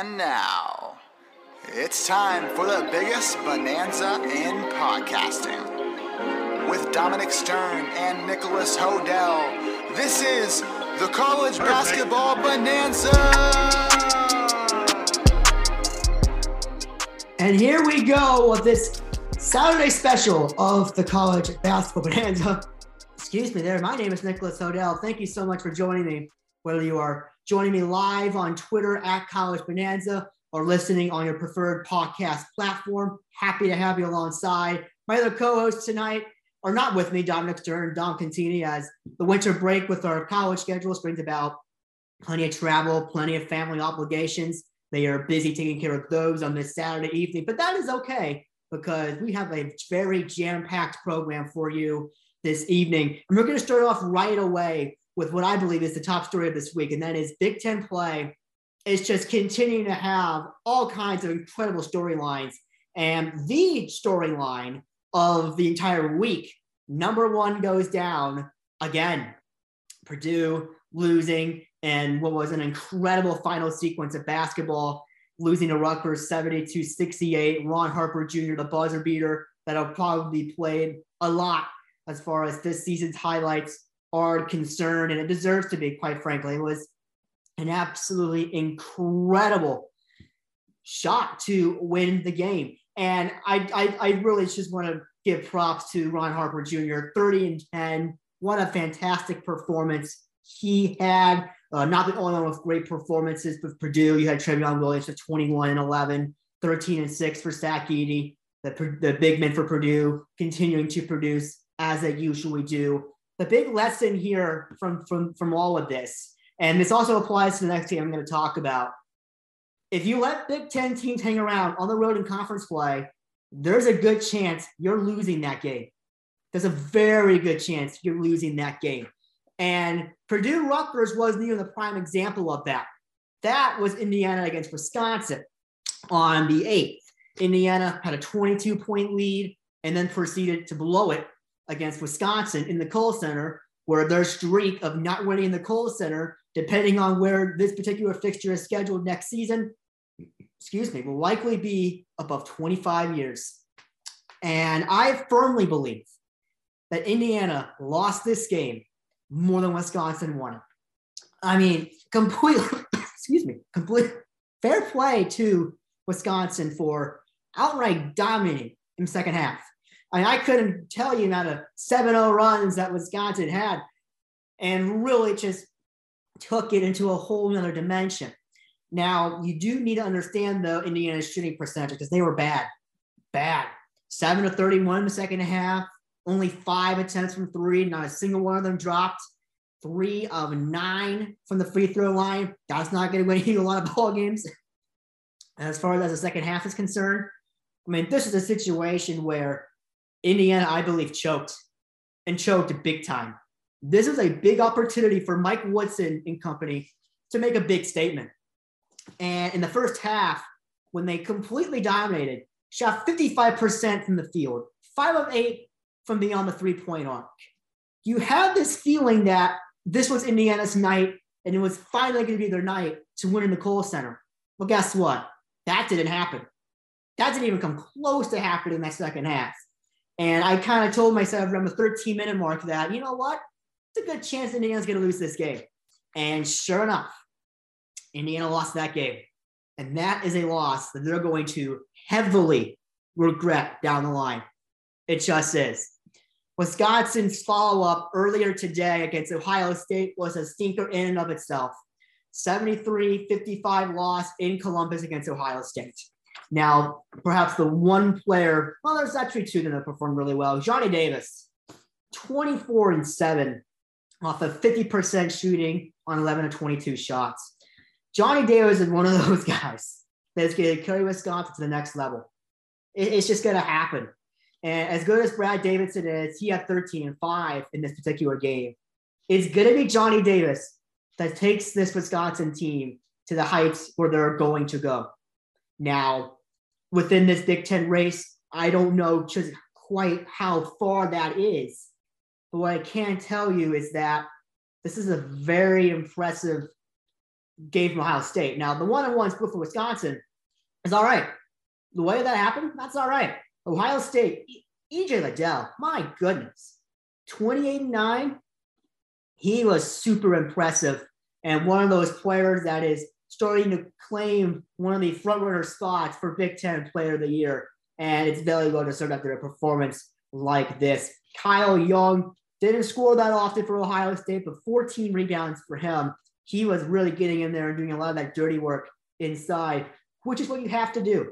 And now, it's time for the biggest bonanza in podcasting. With Dominic Stern and Nicholas Hodel, this is the College Basketball Bonanza! And here we go with this Saturday special of the College Basketball Bonanza. Excuse me there. My name is Nicholas Hodel. Thank you so much for joining me, whether you are joining me live on Twitter at College Bonanza or listening on your preferred podcast platform. Happy to have you alongside. My other co-hosts tonight are not with me, Dominic Stern, Don Contini, as the winter break with our college schedules brings about plenty of travel, plenty of family obligations. They are busy taking care of those on this Saturday evening, but that is okay because we have a very jam-packed program for you this evening. And we're going to start off right away with what I believe is the top story of this week, and that is Big Ten play is just continuing to have all kinds of incredible storylines. And the storyline of the entire week, number one goes down again. Purdue losing and what was an incredible final sequence of basketball, losing to Rutgers 72 68. Ron Harper Jr., the buzzer beater that'll probably be played a lot as far as this season's highlights are concerned. And it deserves to be, quite frankly. It was an absolutely incredible shot to win the game. And I, I, I really just want to give props to Ron Harper Jr. 30 and 10. What a fantastic performance he had. Uh, not the only one with great performances, but Purdue, you had Trevion Williams with 21 and 11, 13 and 6 for Zach Edey, the, the big men for Purdue, continuing to produce as they usually do. The big lesson here from, from, from all of this, and this also applies to the next team I'm going to talk about. If you let Big Ten teams hang around on the road in conference play, there's a good chance you're losing that game. There's a very good chance you're losing that game. And Purdue Rutgers wasn't even the prime example of that. That was Indiana against Wisconsin on the 8th. Indiana had a 22 point lead and then proceeded to blow it against Wisconsin in the Kohl Center, where their streak of not winning the Kohl Center, depending on where this particular fixture is scheduled next season, excuse me, will likely be above 25 years. And I firmly believe that Indiana lost this game more than Wisconsin won it. I mean, completely, excuse me, complete fair play to Wisconsin for outright dominating in second half. I I couldn't tell you amount of 7-0 runs that Wisconsin had and really just took it into a whole nother dimension. Now, you do need to understand though Indiana's shooting percentage because they were bad, bad. 7 to 31 in the second half, only five attempts from three, not a single one of them dropped. Three of nine from the free throw line. That's not going to win you a lot of ball games. As far as the second half is concerned, I mean, this is a situation where Indiana, I believe, choked and choked big time. This is a big opportunity for Mike Woodson and company to make a big statement. And in the first half, when they completely dominated, shot 55% from the field, five of eight from beyond the three point arc. You had this feeling that this was Indiana's night and it was finally going to be their night to win in the Kohl Center. Well, guess what? That didn't happen. That didn't even come close to happening in that second half. And I kind of told myself around the 13 minute mark that, you know what? It's a good chance Indiana's going to lose this game. And sure enough, Indiana lost that game. And that is a loss that they're going to heavily regret down the line. It just is. Wisconsin's follow up earlier today against Ohio State was a stinker in and of itself. 73 55 loss in Columbus against Ohio State. Now, perhaps the one player, well, there's actually two that have performed really well. Johnny Davis, 24 and 7 off of 50% shooting on 11 to 22 shots. Johnny Davis is one of those guys that's going to carry Wisconsin to the next level. it's just going to happen. And as good as Brad Davison is, he had 13 and 5 in this particular game. It's going to be Johnny Davis that takes this Wisconsin team to the heights where they're going to go. Now, within this Big Ten race, I don't know just quite how far that is. But what I can tell you is that this is a very impressive game from Ohio State. Now, the one on one split for Wisconsin is all right. The way that happened, that's all right. Ohio State, EJ Liddell, my goodness, 28 9. He was super impressive and one of those players that is starting to claim one of the frontrunner spots for Big Ten Player of the Year. And it's very well deserved after a performance like this. Kyle Young didn't score that often for Ohio State, but 14 rebounds for him. He was really getting in there and doing a lot of that dirty work inside, which is what you have to do.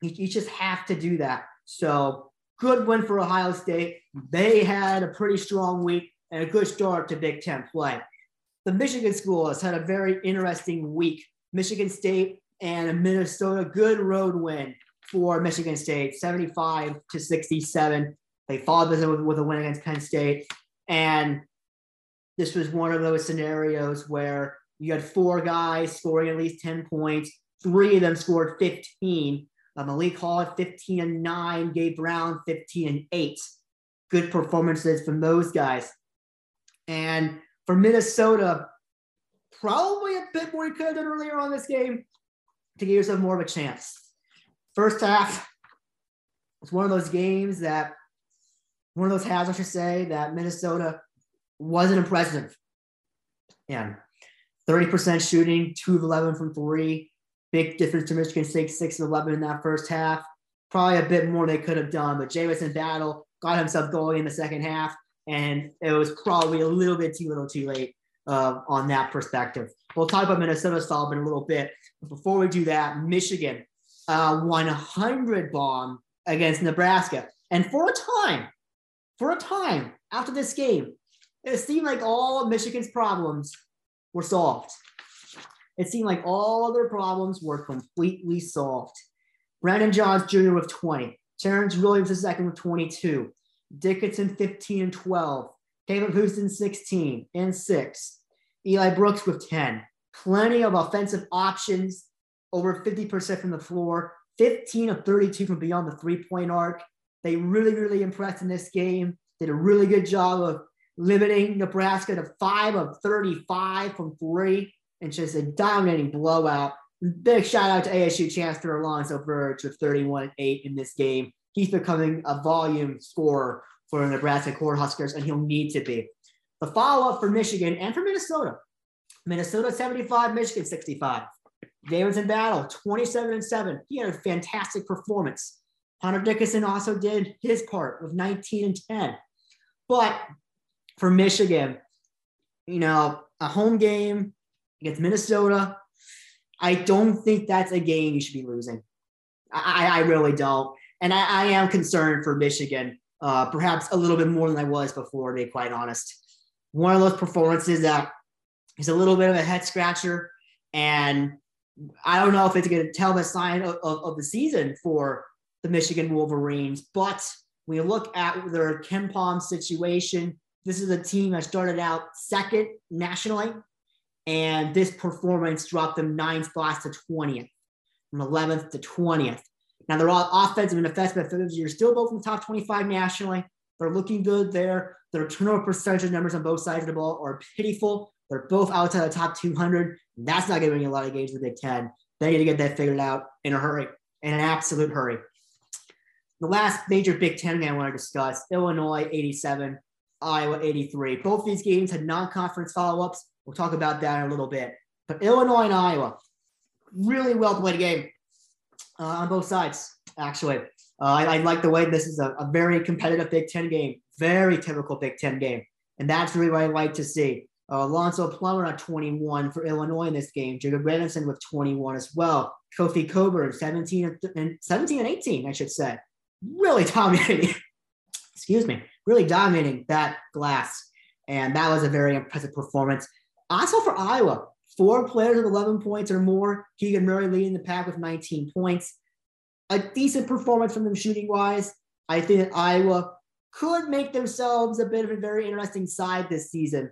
You, you just have to do that. So good win for Ohio State. They had a pretty strong week and a good start to Big Ten play. The Michigan school has had a very interesting week. Michigan State and Minnesota, good road win for Michigan State, 75 to 67. They followed this with, with a win against Penn State. And this was one of those scenarios where you had four guys scoring at least 10 points. Three of them scored 15. Uh, Malik Hall at 15 and 9, Gabe Brown 15 and 8. Good performances from those guys. And for Minnesota, probably a bit more you could have done earlier on this game to give yourself more of a chance. First half, it's one of those games that one of those halves, I should say, that Minnesota wasn't impressive. And 30% shooting, two of 11 from three. Big difference to Michigan State, six of 11 in that first half. Probably a bit more they could have done, but Jamison Battle got himself going in the second half, and it was probably a little bit too little too late uh, on that perspective. We'll talk about Minnesota style in a little bit. But before we do that, Michigan uh, 100 bomb against Nebraska. And for a time, for a time after this game, it seemed like all of Michigan's problems were solved. It seemed like all their problems were completely solved. Brandon Johns Jr. with 20, Terrence Williams II with 22, Dickinson 15 and 12, Caleb Houston 16 and 6, Eli Brooks with 10. Plenty of offensive options, over 50% from the floor, 15 of 32 from beyond the three point arc. They really, really impressed in this game. Did a really good job of limiting Nebraska to five of 35 from three and just a dominating blowout. Big shout out to ASU Chancellor Alonzo Verge with 31 and 8 in this game. He's becoming a volume scorer for the Nebraska Cornhuskers, and he'll need to be. The follow up for Michigan and for Minnesota Minnesota 75, Michigan 65. Davidson Battle 27 and 7. He had a fantastic performance. Hunter Dickinson also did his part with 19 and 10. But for Michigan, you know, a home game against Minnesota, I don't think that's a game you should be losing. I, I really don't. And I, I am concerned for Michigan, uh, perhaps a little bit more than I was before, to be quite honest. One of those performances that is a little bit of a head scratcher. And I don't know if it's going to tell the sign of, of, of, the season for the Michigan Wolverines. But you look at their KenPom situation, this is a team that started out second nationally. And this performance dropped them nine spots to 20th, from 11th to 20th. Now they're all offensive and defensive. You're still both in the top 25 nationally. They're looking good there. Their turnover percentage numbers on both sides of the ball are pitiful. They're both outside the top 200. That's not giving you a lot of games in the Big Ten. They need to get that figured out in a hurry, in an absolute hurry. The last major Big Ten game I want to discuss Illinois 87, Iowa 83. Both these games had non conference follow ups. We'll talk about that in a little bit. But Illinois and Iowa, really well played game on both sides, actually. Uh, I, I, like the way this is a, a, very competitive Big Ten game, very typical Big Ten game. And that's really what I like to see. Uh, Alfonso Plummer at 21 for Illinois in this game. Jacob Reddenson with 21 as well. Kofi Cockburn 17 and 17 and 18, I should say. Really dominating. Excuse me. Really dominating that glass. And that was a very impressive performance. Also for Iowa, four players with 11 points or more. Keegan Murray leading the pack with 19 points. A decent performance from them shooting wise. I think that Iowa could make themselves a bit of a very interesting side this season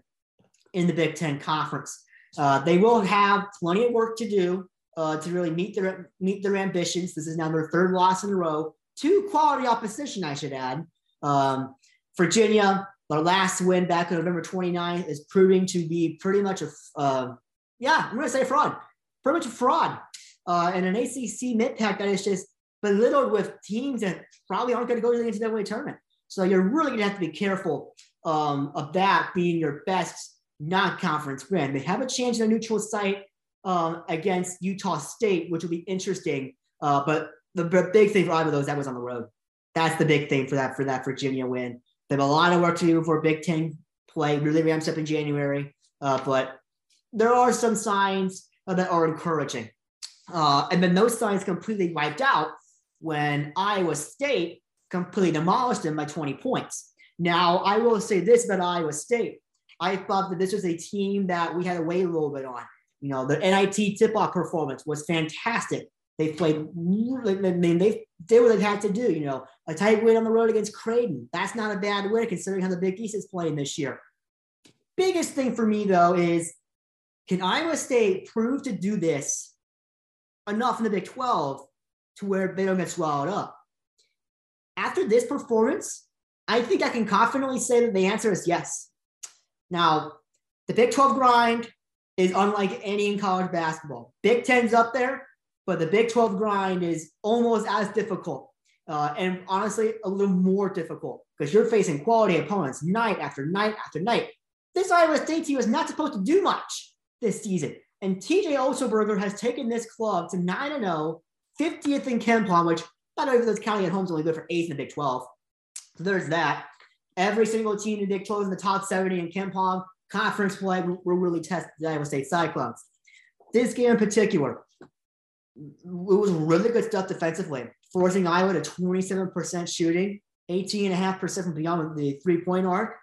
in the Big Ten Conference. Uh, they will have plenty of work to do uh, to really meet their meet their ambitions. This is now their third loss in a row to quality opposition, I should add. Um, Virginia, their last win back on November 29th, is proving to be pretty much a, uh, yeah, I'm going to say fraud. Pretty much a fraud. Uh, and an ACC mid pack that is just belittled with teams that probably aren't going to go to the NCAA tournament. So you're really going to have to be careful um, of that being your best non-conference win. They have a chance in a neutral site um, against Utah State, which will be interesting. Uh, but the, big thing for either of those that was on the road. That's the big thing for that for that Virginia win. They have a lot of work to do for Big Ten play. Really ramps up in January, uh, but there are some signs that are encouraging. Uh, and then those signs completely wiped out when Iowa State completely demolished them by 20 points. Now, I will say this about Iowa State. I thought that this was a team that we had to wait a little bit on. You know, the NIT tip-off performance was fantastic. They played, I mean, they did what they had to do. You know, a tight win on the road against Creighton. That's not a bad win considering how the Big East is playing this year. Biggest thing for me, though, is can Iowa State prove to do this enough in the Big 12 to where they don't get swallowed up? After this performance, I think I can confidently say that the answer is yes. Now, the Big 12 grind is unlike any in college basketball. Big 10's up there, but the Big 12 grind is almost as difficult. Uh, and honestly, a little more difficult because you're facing quality opponents night after night after night. This Iowa State team is not supposed to do much this season. And TJ Otzelberger has taken this club to 9 0, 50th in KenPom, which by not even those counting at home is only good for eighth in the Big 12. So there's that. Every single team in the Big 12 is in the top 70 in KenPom. Conference play will really test the Iowa State Cyclones. This game in particular, it was really good stuff defensively, forcing Iowa to 27% shooting, 18.5% from beyond the three point arc.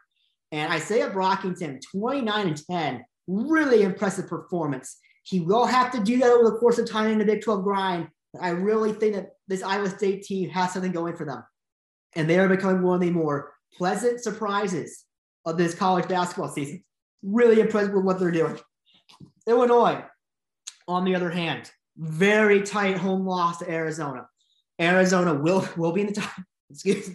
And Isaiah Brockington, 29 and 10, really impressive performance. He will have to do that over the course of time in the Big 12 grind. I really think that this Iowa State team has something going for them. And they are becoming one of the more pleasant surprises of this college basketball season. Really impressed with what they're doing. Illinois, on the other hand, very tight home loss to Arizona. Arizona will, will be in the top, excuse,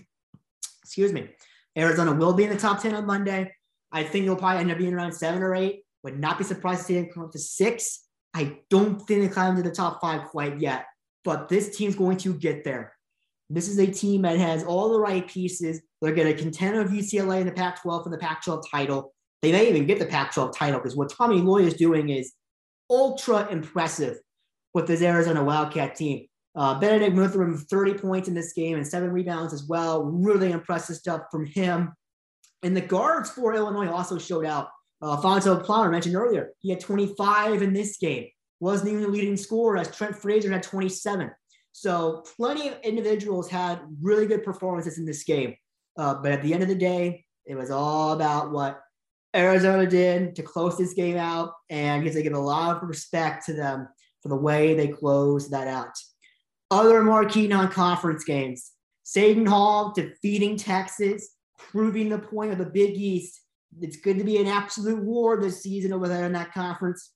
excuse me. Arizona will be in the top 10 on Monday. I think they'll probably end up being around seven or eight. Would not be surprised to see them come up to six. I don't think they climb to the top five quite yet, but this team's going to get there. This is a team that has all the right pieces. They're going to contend with UCLA in the Pac 12 for the Pac 12 title. They may even get the Pac 12 title because what Tommy Lloyd is doing is ultra impressive with this Arizona Wildcat team. Uh, Bennedict Mathurin, 30 points in this game and seven rebounds as well. Really impressive stuff from him. And the guards for Illinois also showed out. Uh, Fonso Plummer mentioned earlier, he had 25 in this game. Wasn't even the leading scorer as Trent Frazier had 27. So plenty of individuals had really good performances in this game. Uh, but at the end of the day, it was all about what Arizona did to close this game out. And because they give a lot of respect to them for the way they closed that out. Other marquee non-conference games. Seton Hall defeating Texas, proving the point of the Big East it's good to be an absolute war this season over there in that conference.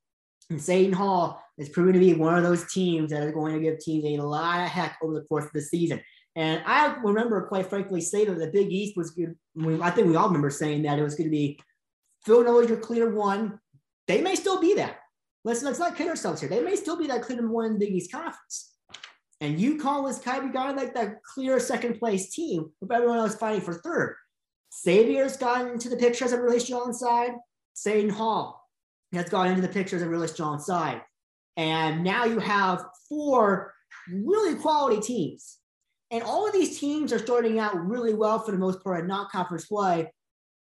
And Seton Hall is proving to be one of those teams that are going to give teams a lot of heck over the course of the season. And I remember, quite frankly, saying that the Big East was good. I think we all remember saying that it was going to be Villanova your clear one. They may still be that. Let's let's not kid ourselves here. They may still be that clear one in the Big East Conference. And you call this of guy like that clear second place team with everyone else fighting for third. Xavier's gotten into the picture as a really strong side. Seton Hall has gone into the picture as a really strong side. And now you have four really quality teams. And all of these teams are starting out really well for the most part at not conference play,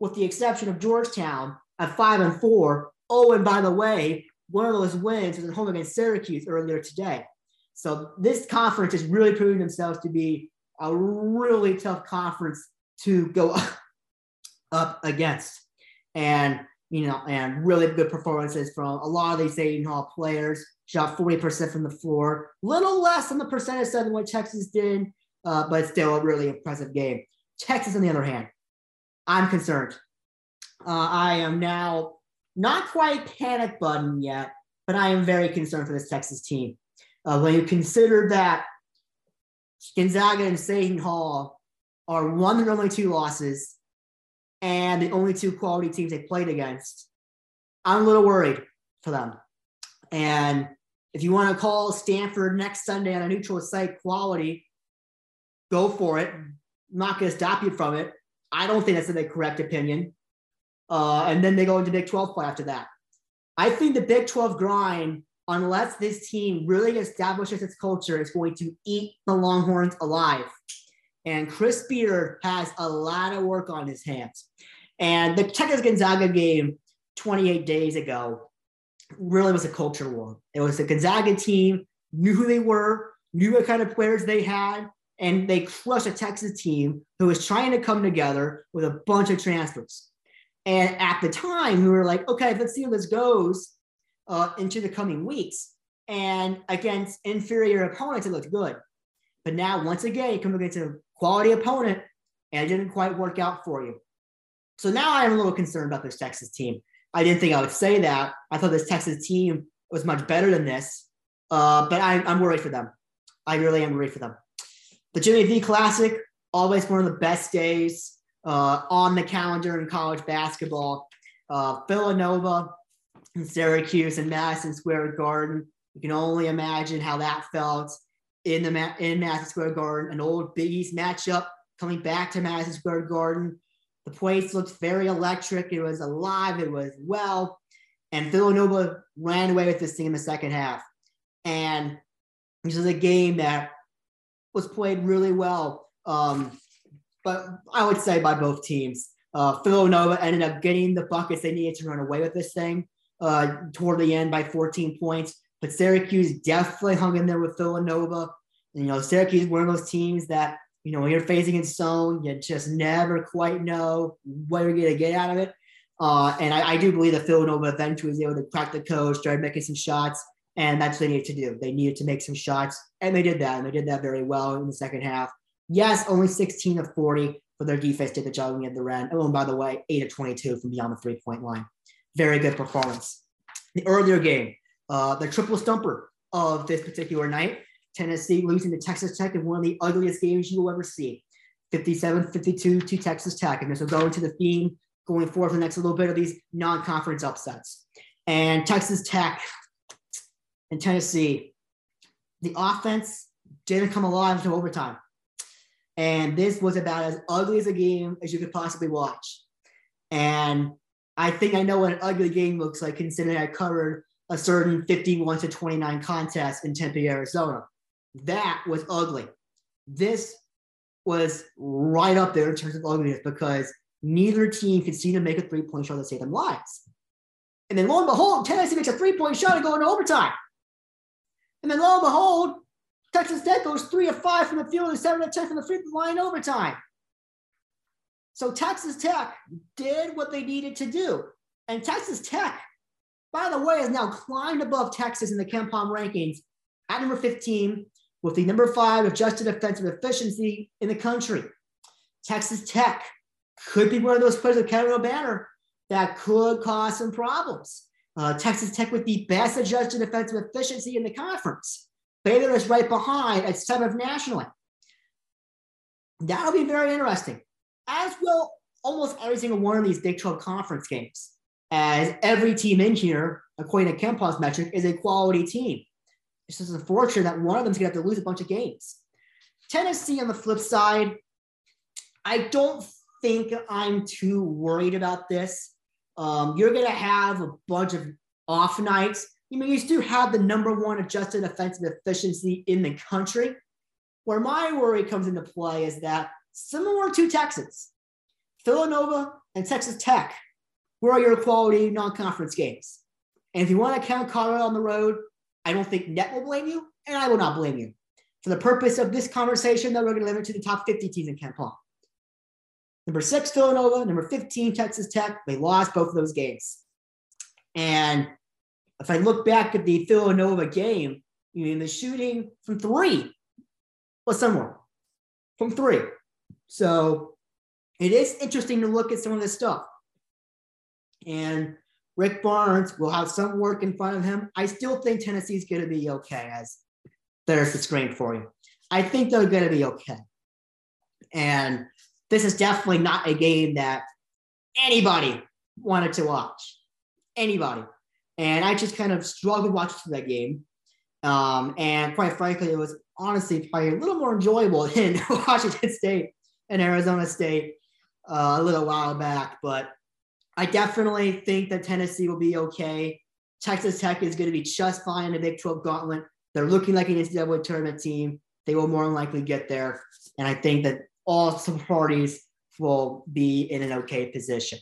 with the exception of Georgetown at five and four. Oh, and by the way, one of those wins was at home against Syracuse earlier today. So this conference is really proving themselves to be a really tough conference to go up against. And, you know, and really good performances from a lot of these Seton Hall players. Shot 40% from the floor, little less than the percentage than what Texas did, uh, but still a really impressive game. Texas, on the other hand, I'm concerned. Uh, I am now not quite panic button yet, but I am very concerned for this Texas team. Uh, when you consider that Gonzaga and Seton Hall are one and only two losses and the only two quality teams they played against, I'm a little worried for them. And if you want to call Stanford next Sunday on a neutral site quality, go for it. I'm not going to stop you from it. I don't think that's the correct opinion. Uh, and then they go into Big 12 play after that. I think the Big 12 grind, unless this team really establishes its culture, is going to eat the Longhorns alive. And Chris Beard has a lot of work on his hands. And the Texas Gonzaga game 28 days ago really was a culture war. It was the Gonzaga team, knew who they were, knew what kind of players they had, and they crushed a Texas team who was trying to come together with a bunch of transfers. And at the time, we were like, okay, let's see how this goes uh, into the coming weeks. And against inferior opponents, it looked good. But now, once again, you come against a quality opponent, and it didn't quite work out for you. So now I'm a little concerned about this Texas team. I didn't think I would say that. I thought this Texas team was much better than this, uh, but I, I'm worried for them. I really am worried for them. The Jimmy V Classic, always one of the best days uh, on the calendar in college basketball. Uh, Villanova and Syracuse and Madison Square Garden. You can only imagine how that felt in the in Madison Square Garden, an old Big East matchup coming back to Madison Square Garden. The place looked very electric. It was alive. It was well. And Villanova ran away with this thing in the second half. And this is a game that was played really well. Um, but I would say by both teams. Uh, Villanova ended up getting the buckets they needed to run away with this thing uh, toward the end by 14 points. But Syracuse definitely hung in there with Villanova. You know, Syracuse one of those teams that you know, when you're facing in zone, you just never quite know what you're going to get out of it. Uh, and I, I, do believe that Villanova eventually was able to crack the code, started making some shots, and that's what they needed to do. They needed to make some shots, and they did that, and they did that very well in the second half. Yes, only 16 of 40, but their defense did the job at the end. Oh, and by the way, 8 of 22 from beyond the three point line. Very good performance. The earlier game, uh, the triple stumper of this particular night, Tennessee losing to Texas Tech in one of the ugliest games you will ever see. 57 52 to Texas Tech. And this will go into the theme going forward for the next little bit of these non conference upsets. And Texas Tech and Tennessee, the offense didn't come alive until overtime. And this was about as ugly as a game as you could possibly watch. And I think I know what an ugly game looks like, considering I covered a certain 51 to 29 contest in Tempe, Arizona. That was ugly. This was right up there in terms of ugliness because neither team could seem to make a three point shot to save them lives. And then lo and behold, Tennessee makes a three point shot and go into overtime. And then lo and behold, Texas Tech goes three of five from the field and seven of 10 from the free throw line overtime. So Texas Tech did what they needed to do. And Texas Tech, by the way, has now climbed above Texas in the KenPom rankings at number 15 with the number five adjusted defensive efficiency in the country. Texas Tech could be one of those players with Kevin Obanor that could cause some problems. Uh, Texas Tech with the best adjusted defensive efficiency in the conference. Baylor is right behind at seventh nationally. That'll be very interesting, as will almost every single one of these Big 12 conference games, as every team in here, according to KenPom's metric, is a quality team. It's just unfortunate that one of them's gonna have to lose a bunch of games. Tennessee on the flip side, I don't think I'm too worried about this. Um, you're gonna have a bunch of off nights. You mean you still have the number one adjusted offensive efficiency in the country. Where my worry comes into play is that similar to Texas, Villanova and Texas Tech where were your quality non-conference games. And if you want to count Colorado on the road, I don't think net will blame you, and I will not blame you. For the purpose of this conversation, though, we're going to limit to the top 50 teams in KenPom. Number six, Villanova. Number 15, Texas Tech. They lost both of those games. And if I look back at the Villanova game, you mean the shooting from three was somewhere from three. So it is interesting to look at some of this stuff. And Rick Barnes will have some work in front of him. I still think Tennessee's going to be okay, as there's the screen for you. I think they're going to be okay. And this is definitely not a game that anybody wanted to watch. Anybody. And I just kind of struggled watching that game. Um, and quite frankly, it was honestly probably a little more enjoyable than Washington State and Arizona State uh, a little while back. But I definitely think that Tennessee will be okay. Texas Tech is going to be just fine in the Big 12 gauntlet. They're looking like an NCAA tournament team. They will more than likely get there. And I think that all parties will be in an okay position.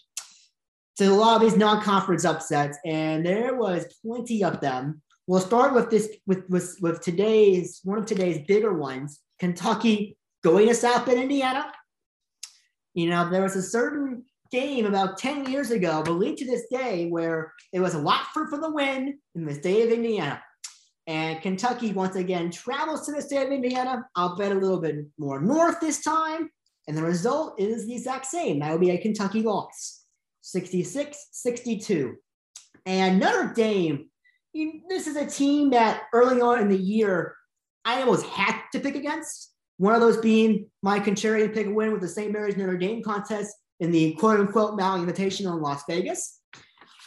So a lot of these non-conference upsets, and there was plenty of them. We'll start with this with, with, with today's one of today's bigger ones, Kentucky going to South Bend, Indiana. You know, there was a certain game about 10 years ago, believed to this day, where it was a Watford for the win in the state of Indiana. And Kentucky once again travels to the state of Indiana. I'll bet a little bit more north this time. And the result is the exact same. That would be a Kentucky loss 66 62. And Notre Dame, this is a team that early on in the year, I almost had to pick against. One of those being my contrarian pick a win with the St. Mary's Notre Dame contest in the quote unquote Maui Invitational in Las Vegas.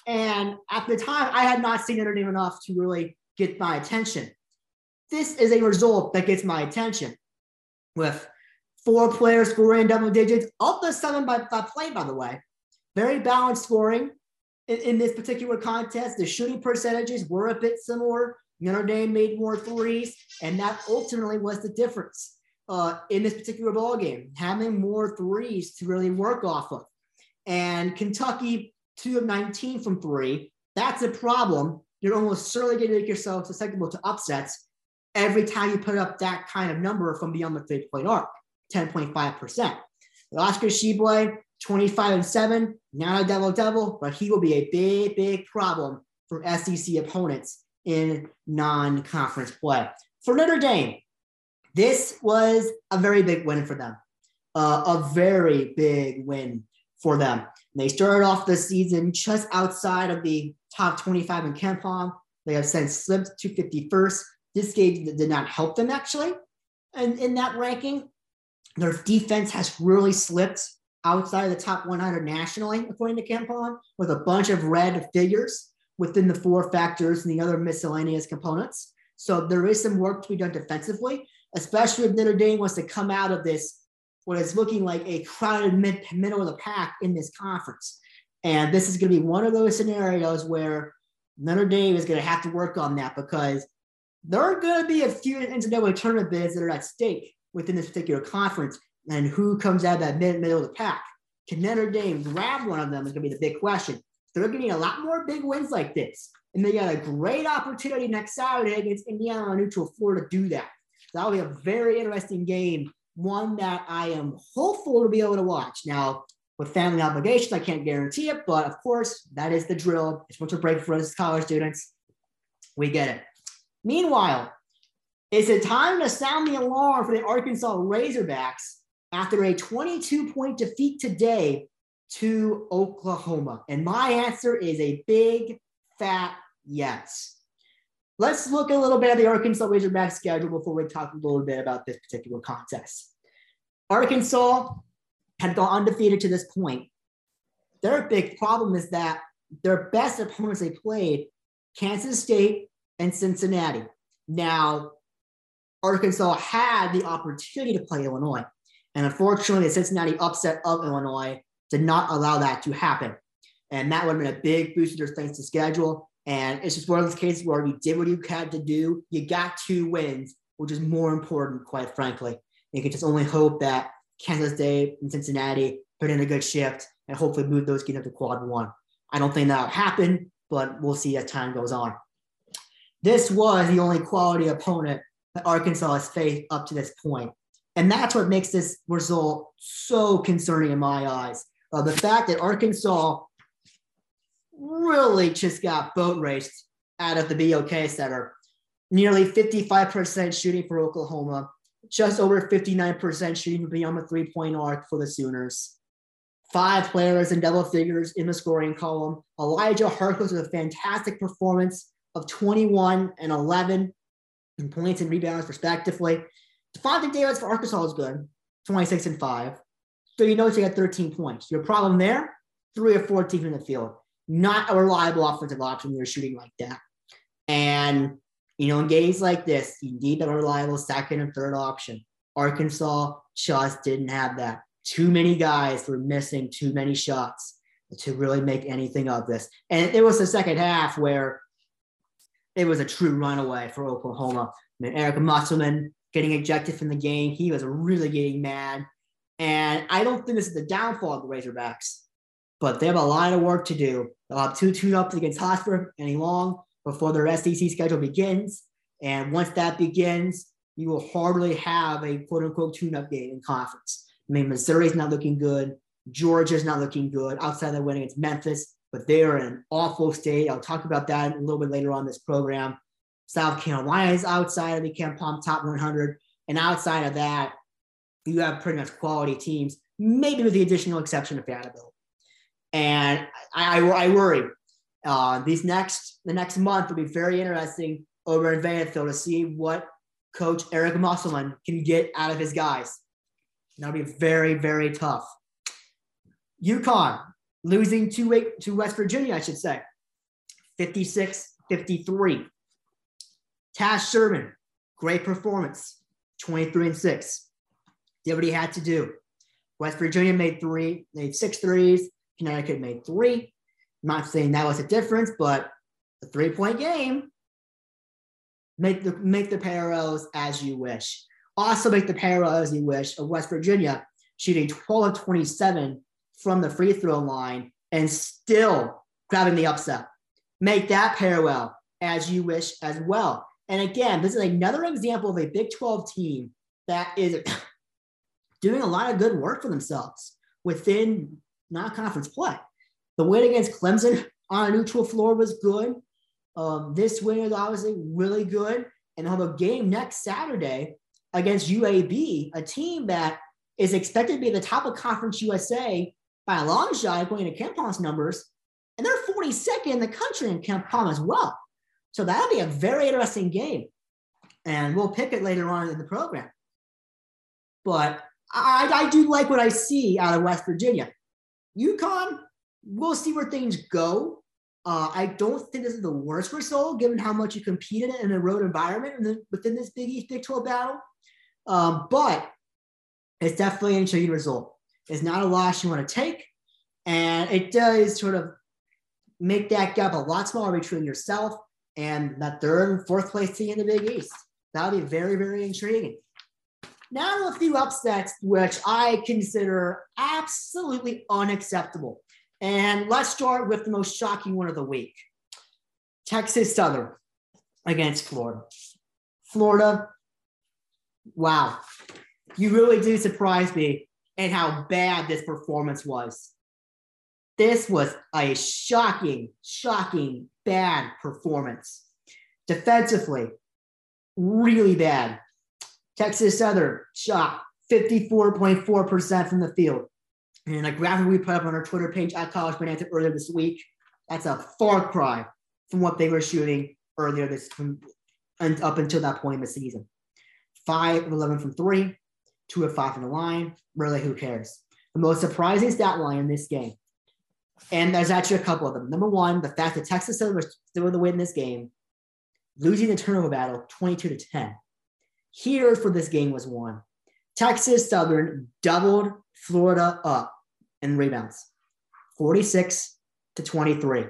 And at the time, I had not seen Notre Dame enough to really get my attention. This is a result that gets my attention with four players scoring double digits, of the seven by, by play, by the way. Very balanced scoring in, in, this particular contest. The shooting percentages were a bit similar. Notre Dame made more threes, and that ultimately was the difference uh, in this particular ball game, having more threes to really work off of. And Kentucky, two of 19 from three. That's a problem. You're almost certainly going to make yourself susceptible to upsets every time you put up that kind of number from beyond the three point arc. 10.5%. Oscar Tshiebwe, 25 and 7, not a double double, but he will be a big, big problem for SEC opponents in non conference play. For Notre Dame, this was a very big win for them, uh, a very big win for them. They started off the season just outside of the top 25 in KenPom. They have since slipped to 51st. This game did not help them actually. And in that ranking, their defense has really slipped outside of the top 100 nationally, according to KenPom, with a bunch of red figures within the four factors and the other miscellaneous components. So there is some work to be done defensively, especially if Notre Dame wants to come out of this, what is looking like a crowded mid, middle of the pack in this conference. And this is going to be one of those scenarios where Notre Dame is going to have to work on that because there are going to be a few NCAA tournament bids that are at stake within this particular conference and who comes out of that mid middle of the pack. Can Notre Dame grab one of them is going to be the big question. They're getting a lot more big wins like this. And they got a great opportunity next Saturday against Indiana on neutral floor to do that. That'll be a very interesting game, one that I am hopeful to be able to watch. Now, with family obligations, I can't guarantee it, but of course, that is the drill. It's winter break for us college students. We get it. Meanwhile, is it time to sound the alarm for the Arkansas Razorbacks after a 22 point defeat today to Oklahoma? And my answer is a big fat yes. Let's look a little bit at the Arkansas Razorbacks schedule before we talk a little bit about this particular contest. Arkansas had gone undefeated to this point. Their big problem is that their best opponents they played Kansas State and Cincinnati. Now, Arkansas had the opportunity to play Illinois. And unfortunately, the Cincinnati upset of Illinois did not allow that to happen. And that would have been a big boost to their strength to schedule. And it's just one of those cases where you did what you had to do. You got two wins, which is more important, quite frankly. You can just only hope that Kansas State and Cincinnati put in a good shift and hopefully move those games up to quad one. I don't think that'll happen, but we'll see as time goes on. This was the only quality opponent that Arkansas has faced up to this point. And that's what makes this result so concerning in my eyes. Uh, the fact that Arkansas really just got boat raced out of the BOK Center. Nearly 55% shooting for Oklahoma, just over 59% shooting beyond the three point arc for the Sooners. Five players in double figures in the scoring column. Elijah Harkless with a fantastic performance of 21 and 11 in points and rebounds, respectively. Davonte Davis for Arkansas is good, 26 and 5. So you notice he had 13 points. Your problem there, three or four teams in the field. Not a reliable offensive option when you're shooting like that. And, you know, in games like this, you need a reliable second and third option. Arkansas just didn't have that. Too many guys were missing too many shots to really make anything of this. And it was the second half where it was a true runaway for Oklahoma. I mean, Eric Musselman getting ejected from the game. He was really getting mad. And I don't think this is the downfall of the Razorbacks, but they have a lot of work to do. They'll have two tune ups against Hotspur and long before their SEC schedule begins. And once that begins, you will hardly have a quote unquote tune up game in conference. I mean, Missouri's not looking good. Georgia's not looking good outside of the win against Memphis, but they're in an awful state. I'll talk about that a little bit later on this program. South Carolina is outside of the KenPom top 100. And outside of that, you have pretty much quality teams, maybe with the additional exception of Vanderbilt. And I, I, I worry. Uh, these next the next month will be very interesting over in Vanderbilt to see what Coach Eric Musselman can get out of his guys. That'll be very, very tough. UConn losing to, to West Virginia, I should say, 56 53. Taz Sherman, great performance, 23 and 6. Did what he had to do. West Virginia made three, made six threes. Connecticut made three. I'm not saying that was a difference, but a three point game. Make the make the parallels as you wish. Also make the parallels as you wish of West Virginia shooting 12 of 27 from the free throw line and still grabbing the upset. Make that parallel as you wish as well. And again, this is another example of a Big 12 team that is doing a lot of good work for themselves within non conference play. The win against Clemson on a neutral floor was good. Um, this win is obviously really good. And have a game next Saturday against UAB, a team that is expected to be the top of Conference USA by a long shot, according to KenPom's numbers. And they're 42nd in the country in KenPom as well. So that'll be a very interesting game. And we'll pick it later on in the program. But I, I do like what I see out of West Virginia. UConn, we'll see where things go. Uh, I don't think this is the worst result, given how much you competed in a road environment within this Big East Big 12 battle. Um, but it's definitely an intriguing result. It's not a loss you want to take, and it does sort of make that gap a lot smaller between yourself and that third and fourth place team in the Big East. That'll be very, very intriguing. Now a few upsets, which I consider absolutely unacceptable. And let's start with the most shocking one of the week. Texas Southern against Florida. Florida, wow. You really do surprise me and how bad this performance was. This was a shocking, shocking, bad performance. Defensively, really bad. Texas Southern shot 54.4% from the field. And a graphic we put up on our Twitter page at College Bonanza earlier this week, that's a far cry from what they were shooting earlier this from and up until that point in the season. Five of 11 from three, two of five from the line. Really, who cares? The most surprising stat line in this game, and there's actually a couple of them. Number one, the fact that Texas Southern was still the win in this game, losing the turnover battle 22 to 10 here for this game was won. Texas Southern doubled Florida up in rebounds, 46 to 23.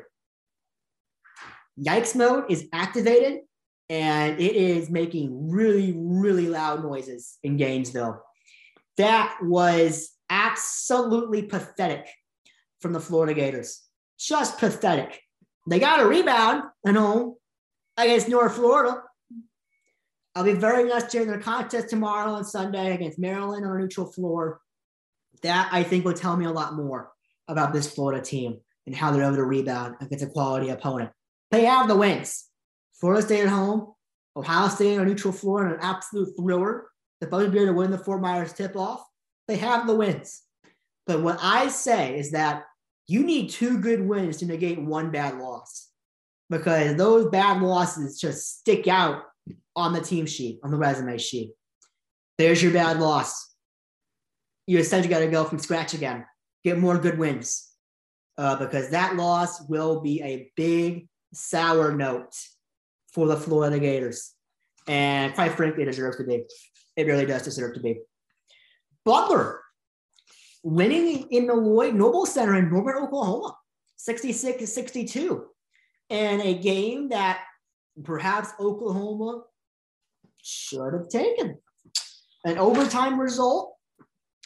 Yikes mode is activated and it is making really, really loud noises in Gainesville. That was absolutely pathetic from the Florida Gators. Just pathetic. They got a rebound at home against North Florida, I'll be very nice during their contest tomorrow and Sunday against Maryland on a neutral floor. That I think will tell me a lot more about this Florida team and how they're able to rebound against a quality opponent. They have the wins. Florida State at home, Ohio State on a neutral floor, and an absolute thriller. The both be able to win the Fort Myers tip off. They have the wins. But what I say is that you need two good wins to negate one bad loss because those bad losses just stick out on the team sheet, on the resume sheet. There's your bad loss. You essentially got to go from scratch again, get more good wins. uh, because that loss will be a big sour note for the Florida Gators. And quite frankly, it deserves to be. It really does deserve to be. Butler winning in the Lloyd Noble Center in Norman, Oklahoma, 66 62, and a game that perhaps Oklahoma should have taken. An overtime result.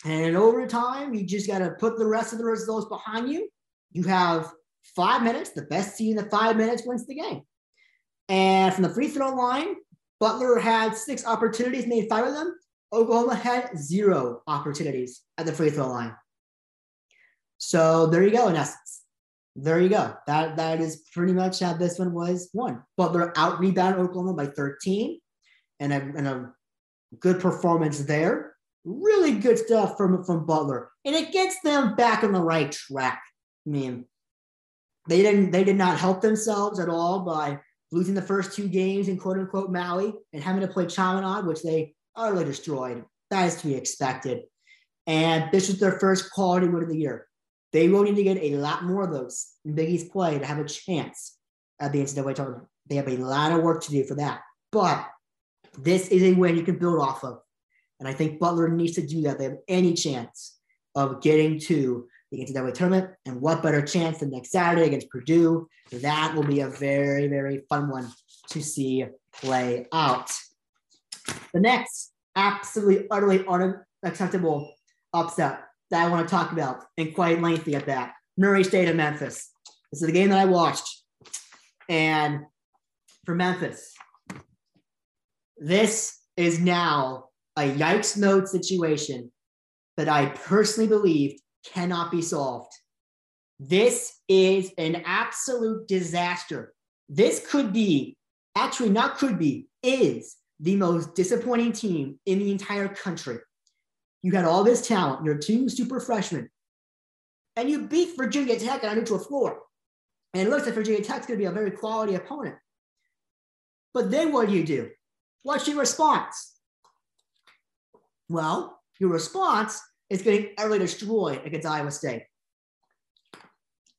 And in overtime, you just got to put the rest of the results behind you. You have five minutes. The best team in the five minutes wins the game. And from the free throw line, Butler had six opportunities, made five of them. Oklahoma had zero opportunities at the free throw line. So there you go, in essence. There you go. That that is pretty much how this one was won. Butler out rebounded Oklahoma by 13, and a, and a good performance there. Really good stuff from from Butler, and it gets them back on the right track. I mean, they didn't they did not help themselves at all by losing the first two games in quote unquote Maui and having to play Chaminade, which they utterly destroyed. That is to be expected. And this was their first quality win of the year. They will need to get a lot more of those in Big East play to have a chance at the NCAA tournament. They have a lot of work to do for that. But this is a win you can build off of. And I think Butler needs to do that. They have any chance of getting to the NCAA tournament. And what better chance than next Saturday against Purdue? That will be a very, very fun one to see play out. The next absolutely, utterly unacceptable upset that I want to talk about and quite lengthy at that. Murray State of Memphis. This is the game that I watched. And for Memphis, this is now a yikes mode situation that I personally believe cannot be solved. This is an absolute disaster. This could be, actually, not could be, is the most disappointing team in the entire country. You had all this talent, you're two super freshmen, and you beat Virginia Tech on a neutral floor. And it looks like Virginia Tech's going to be a very quality opponent. But then what do you do? What's your response? Well, your response is getting utterly destroyed against Iowa State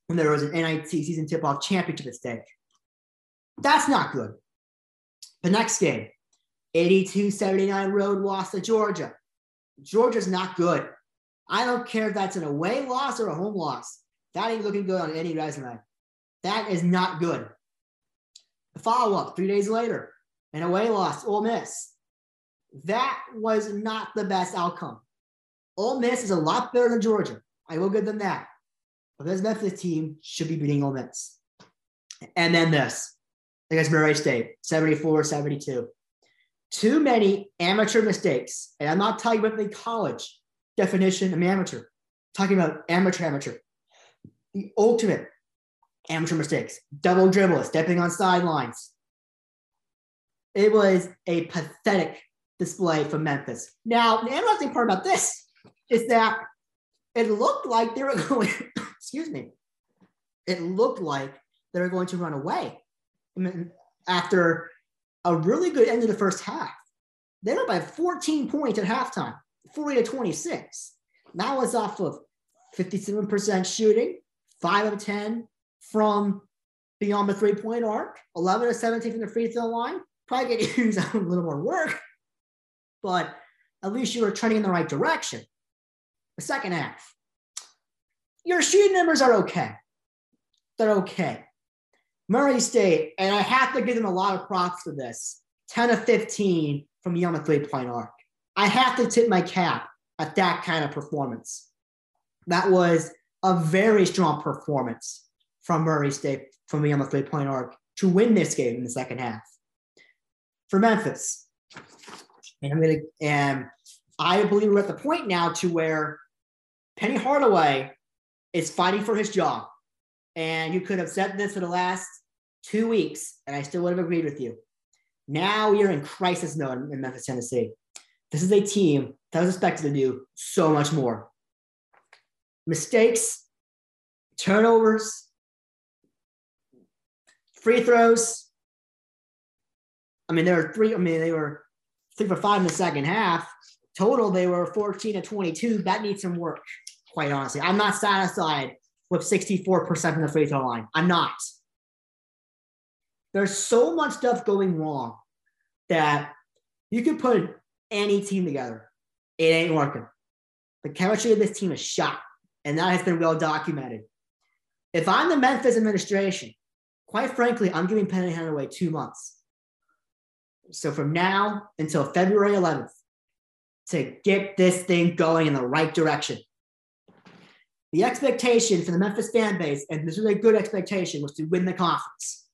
And there was an NIT season tip-off championship at stake. That's not good. The next game, 82-79 road loss to Georgia. Georgia's not good. I don't care if that's an away loss or a home loss. That ain't looking good on any resume. That is not good. The follow up three days later, an away loss, Ole Miss. That was not the best outcome. Ole Miss is a lot better than Georgia. I will give them that. But this Memphis team should be beating Ole Miss. And then this against Murray State, 74 72 too many amateur mistakes. And I'm not talking about the college definition of amateur, I'm talking about amateur, amateur. The ultimate amateur mistakes, double dribble, stepping on sidelines. It was a pathetic display from Memphis. Now, the interesting part about this is that it looked like they were going, excuse me, it looked like they were going to run away after a really good end of the first half. They were by 14 points at halftime, 40 to 26. That was off of 57% shooting, 5 of 10 from beyond the three point arc, 11 to 17 from the free throw line. Probably get use a little more work, but at least you were trending in the right direction. The second half, your shooting numbers are okay. They're okay. Murray State, and I have to give them a lot of props for this 10 of 15 from beyond the three point arc. I have to tip my cap at that kind of performance. That was a very strong performance from Murray State from beyond the three point arc to win this game in the second half. For Memphis, and I'm gonna, and I believe we're at the point now to where Penny Hardaway is fighting for his job. And you could have said this for the last two weeks, and I still would have agreed with you. Now are in crisis mode in Memphis, Tennessee. This is a team that was expected to do so much more. Mistakes, turnovers, free throws. I mean, there were three. I mean, they were three for five in the second half. Total, they were 14 to 22. That needs some work, quite honestly. I'm not satisfied with 64% from the free throw line. I'm not. There's so much stuff going wrong that you could put any team together. It ain't working. The chemistry of this team is shot, and that has been well documented. If I'm the Memphis administration, quite frankly, I'm giving Penny Hardaway two months. So from now until February 11th, to get this thing going in the right direction. The expectation for the Memphis fan base, and this is a good expectation, was to win the conference.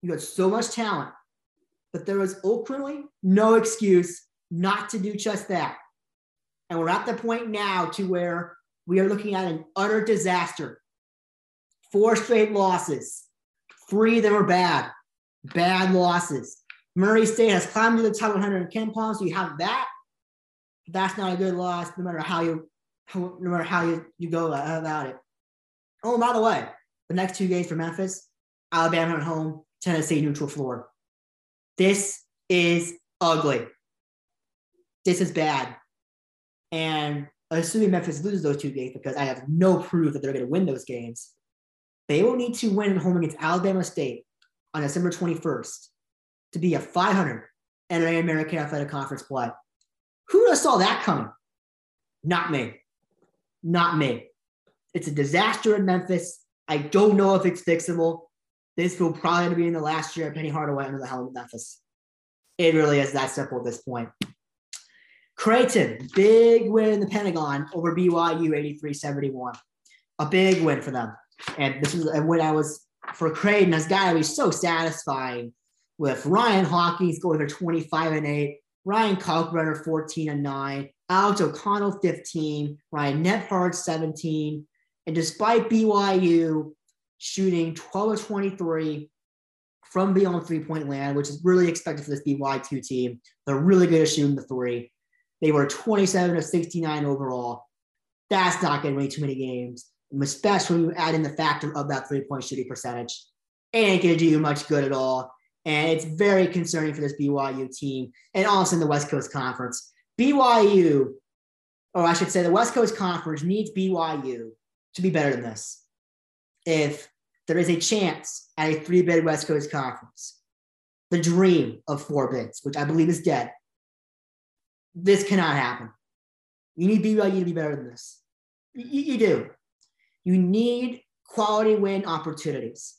You had so much talent, but there was ultimately no excuse not to do just that. And we're at the point now to where we are looking at an utter disaster. Four straight losses. Three of them are bad. Bad losses. Murray State has climbed to the top 100 in KenPom, so you have that. That's not a good loss, no matter how you, no matter how you, you go about it. Oh, by the way, the next two games for Memphis, Alabama at home, Tennessee neutral floor. This is ugly. This is bad. And assuming Memphis loses those two games, because I have no proof that they're going to win those games, they will need to win at home against Alabama State on December 21st to be a 500 NAIA American Athletic Conference play. Who would have saw that coming? Not me. Not me. It's a disaster in Memphis. I don't know if it's fixable. This will probably be in the last year of Penny Hardaway under the helm of Memphis. It really is that simple at this point. Creighton, big win in the Pentagon over BYU 83 71. A big win for them. And this is win I was for Creighton has got to be so satisfying with Ryan Hawkins going for 25 and 8, Ryan Kalkbrenner 14 and 9, Alex O'Connell 15, Ryan Nembhard 17. And despite BYU shooting 12 of 23 from beyond three point land, which is really expected for this BYU team, they're really good at shooting the three. They were 27 of 69 overall. That's not going to win too many games, especially when you add in the factor of that three point shooting percentage. It ain't going to do you much good at all. And it's very concerning for this BYU team and also in the West Coast Conference. BYU, or I should say, the West Coast Conference needs BYU to be better than this. If there is a chance at a three bid West Coast Conference, the dream of four bids, which I believe is dead, this cannot happen. You need BYU to be better than this. You, you do. You need quality win opportunities.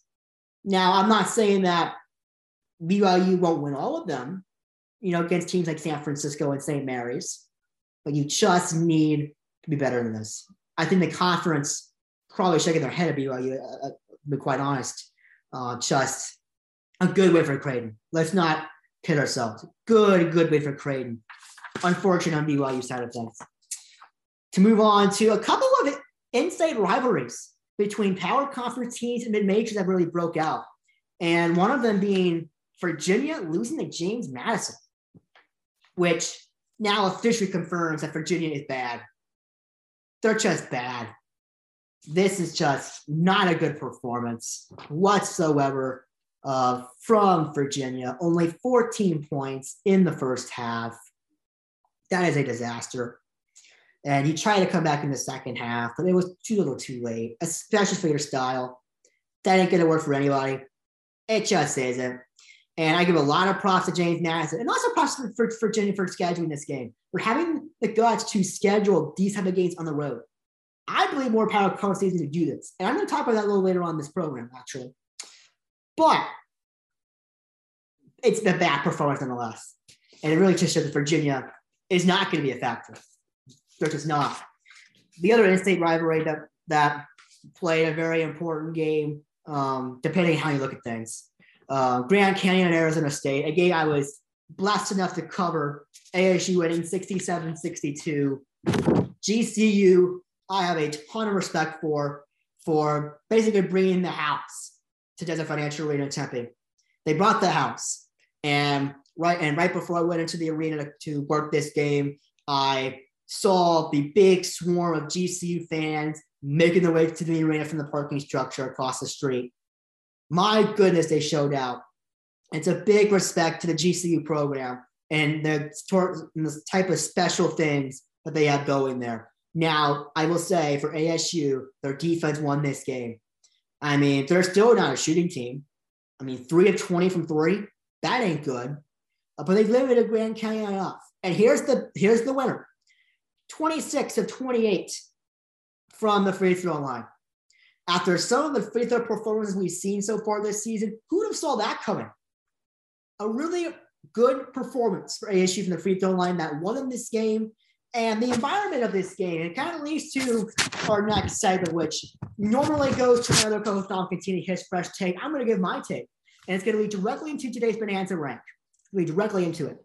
Now, I'm not saying that BYU won't win all of them, you know, against teams like San Francisco and St. Mary's, but you just need to be better than this. I think the conference probably shaking their head at BYU, uh, uh, to be quite honest. Uh, just a good win for Creighton. Let's not kid ourselves. Good, good win for Creighton. Unfortunate on BYU side of things. To move on to a couple of in-state rivalries between power conference teams and mid-majors that really broke out. And one of them being Virginia losing to James Madison, which now officially confirms that Virginia is bad. They're just bad. This is just not a good performance whatsoever uh, from Virginia. Only 14 points in the first half. That is a disaster. And he tried to come back in the second half, but it was too little too late, especially for your style. That ain't going to work for anybody. It just isn't. And I give a lot of props to James Madison and also props for, for, Virginia for scheduling this game, for having the guts to schedule these type of games on the road. I believe more power conference season to do this. And I'm going to talk about that a little later on in this program, actually. But it's the bad performance nonetheless. And it really just shows that Virginia is not going to be a factor. They're just not. The other in-state rivalry that, that played a very important game, um, depending how you look at things, uh, Grand Canyon and Arizona State, a game I was blessed enough to cover. ASU winning 67 62. GCU, I have a ton of respect for, for basically bringing the house to Desert Financial Arena Tempe. They brought the house. And right, and right before I went into the arena to, to work this game, I saw the big swarm of GCU fans making their way to the arena from the parking structure across the street my goodness, they showed out. It's a big respect to the GCU program and the, the type of special things that they have going there. Now, I will say for ASU, their defense won this game. I mean, they're still not a shooting team. I mean, three of 20 from three, that ain't good. Uh, but they've limited Grand Canyon enough. And here's the here's the winner. 26 of 28 from the free throw line. After some of the free throw performances we've seen so far this season, who would have saw that coming? A really good performance for ASU from the free throw line that won in this game. And the environment of this game, it kind of leads to our next segment, which normally goes to another coach, Don Contini, his fresh take. I'm going to give my take, and it's going to lead directly into today's Bonanza rank. Lead directly into it.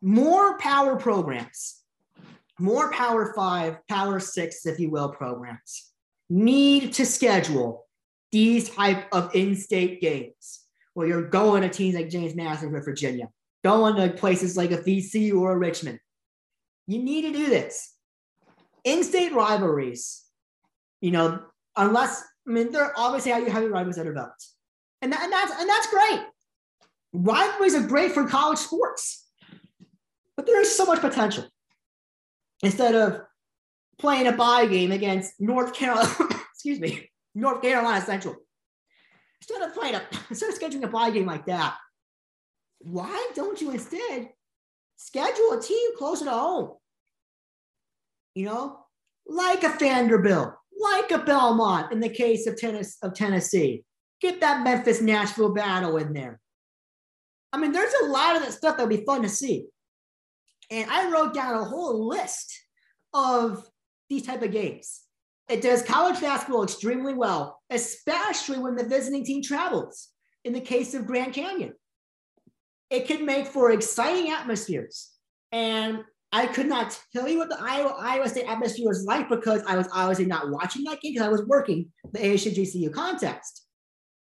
More power programs, more power five, power six, if you will, programs need to schedule these type of in-state games where you're going to teams like James Madison or Virginia, going to places like a VCU or a Richmond. You need to do this. In-state rivalries, you know, unless I mean, they're obviously how you have your rivalries that are developed. And, that, and that's and that's great. Rivalries are great for college sports, but there is so much potential. Instead of playing a bye game against North Carolina, excuse me, North Carolina Central. Instead of playing a, instead of scheduling a bye game like that, why don't you instead schedule a team closer to home? You know, like a Vanderbilt, like a Belmont in the case of, tennis, of Tennessee. Get that Memphis Nashville battle in there. I mean, there's a lot of that stuff that would be fun to see. And I wrote down a whole list of these type of games. It does college basketball extremely well, especially when the visiting team travels. In the case of Grand Canyon, it can make for exciting atmospheres. And I could not tell you what the Iowa, Iowa State atmosphere was like because I was obviously not watching that game because I was working the ASU GCU contest.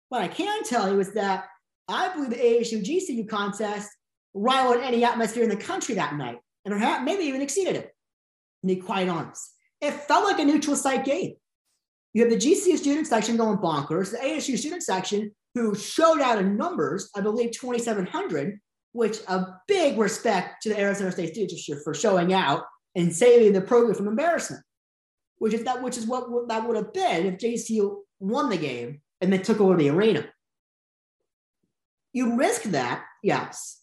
What I can tell you is that I believe the ASU GCU contest rivaled any atmosphere in the country that night and perhaps maybe even exceeded it, to be quite honest. It felt like a neutral site game. You have the GCU student section going bonkers, the ASU student section who showed out in numbers, I believe 2,700, which a big respect to the Arizona State students for showing out and saving the program from embarrassment, which is that which is what that would have been if GCU won the game and then took over the arena. You risk that, yes.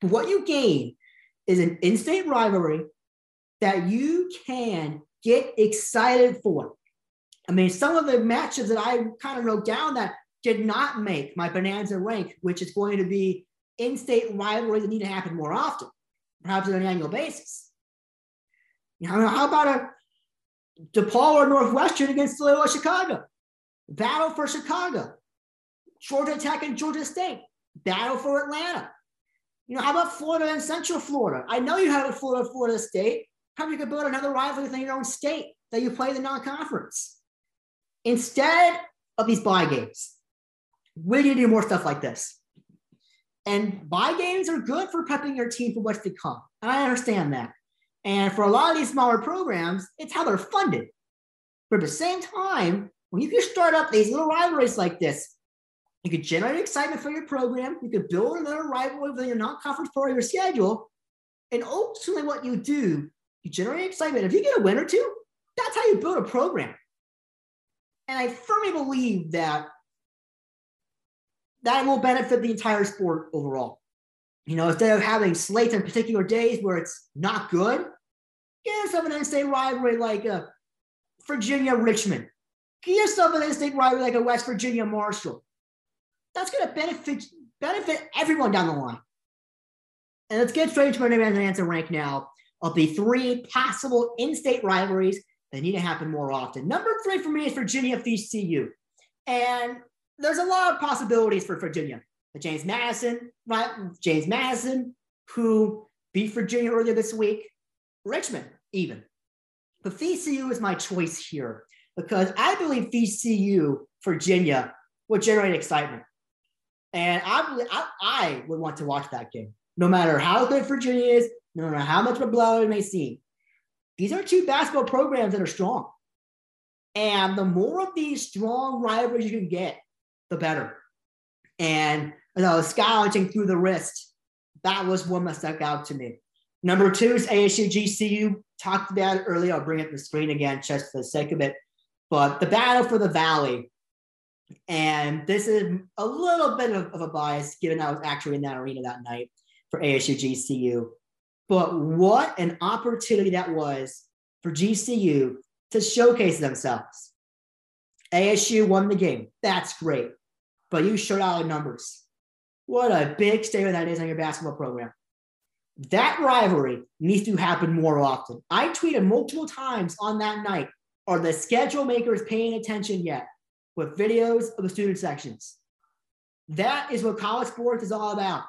What you gain is an in-state rivalry that you can get excited for. I mean, some of the matches that I kind of wrote down that did not make my Bonanza rank, which is going to be in state rivalries that need to happen more often, perhaps on an annual basis. You know, how about a DePaul or Northwestern against Loyola Chicago? Battle for Chicago. Georgia Tech and Georgia State. Battle for Atlanta. You know, how about Florida and Central Florida? I know you have a Florida, Florida State. How you could build another rivalry within your own state that you play the non-conference? Instead of these bye games, we need to do more stuff like this. And bye games are good for prepping your team for what's to come. And I understand that. And for a lot of these smaller programs, it's how they're funded. But at the same time, when you can start up these little rivalries like this, you could generate excitement for your program. You could build another rivalry within your non-conference part of your schedule. And ultimately, what you do you generate excitement. If you get a win or two, that's how you build a program. And I firmly believe that that will benefit the entire sport overall. You know, instead of having slates on particular days where it's not good, get yourself an in-state rivalry like a Virginia Richmond. Get yourself an in-state rivalry like a West Virginia Marshall. That's going to benefit benefit everyone down the line. And let's get straight into our Bonanza rank now of the three possible in-state rivalries that need to happen more often. Number three for me is Virginia VCU. And there's a lot of possibilities for Virginia. The James Madison, right? James Madison, who beat Virginia earlier this week, Richmond, even. But VCU is my choice here because I believe VCU, Virginia, would generate excitement. And I, I, I would want to watch that game, no matter how good Virginia is, no matter how much of a blowout it may seem. These are two basketball programs that are strong. And the more of these strong rivalries you can get, the better. And I was scouting through the wrist, that was one that stuck out to me. Number two is ASU GCU. Talked about it earlier. I'll bring up the screen again just for the sake of it. But the battle for the Valley. And this is a little bit of, of a bias given I was actually in that arena that night for ASU GCU. But what an opportunity that was for GCU to showcase themselves. ASU won the game. That's great. But you showed out the numbers. What a big statement that is on your basketball program. That rivalry needs to happen more often. I tweeted multiple times on that night Are the schedule makers paying attention yet? With videos of the student sections. That is what college sports is all about.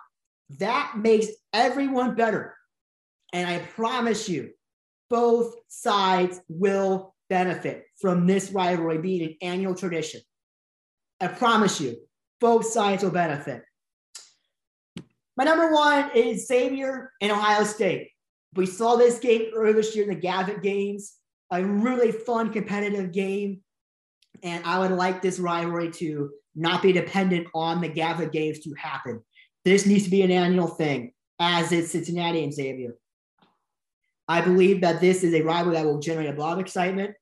That makes everyone better. And I promise you, both sides will benefit from this rivalry being an annual tradition. I promise you, both sides will benefit. My number one is Xavier and Ohio State. We saw this game earlier this year in the Gavitt games, a really fun competitive game. And I would like this rivalry to not be dependent on the Gavitt games to happen. This needs to be an annual thing, as is Cincinnati and Xavier. I believe that this is a rivalry that will generate a lot of excitement,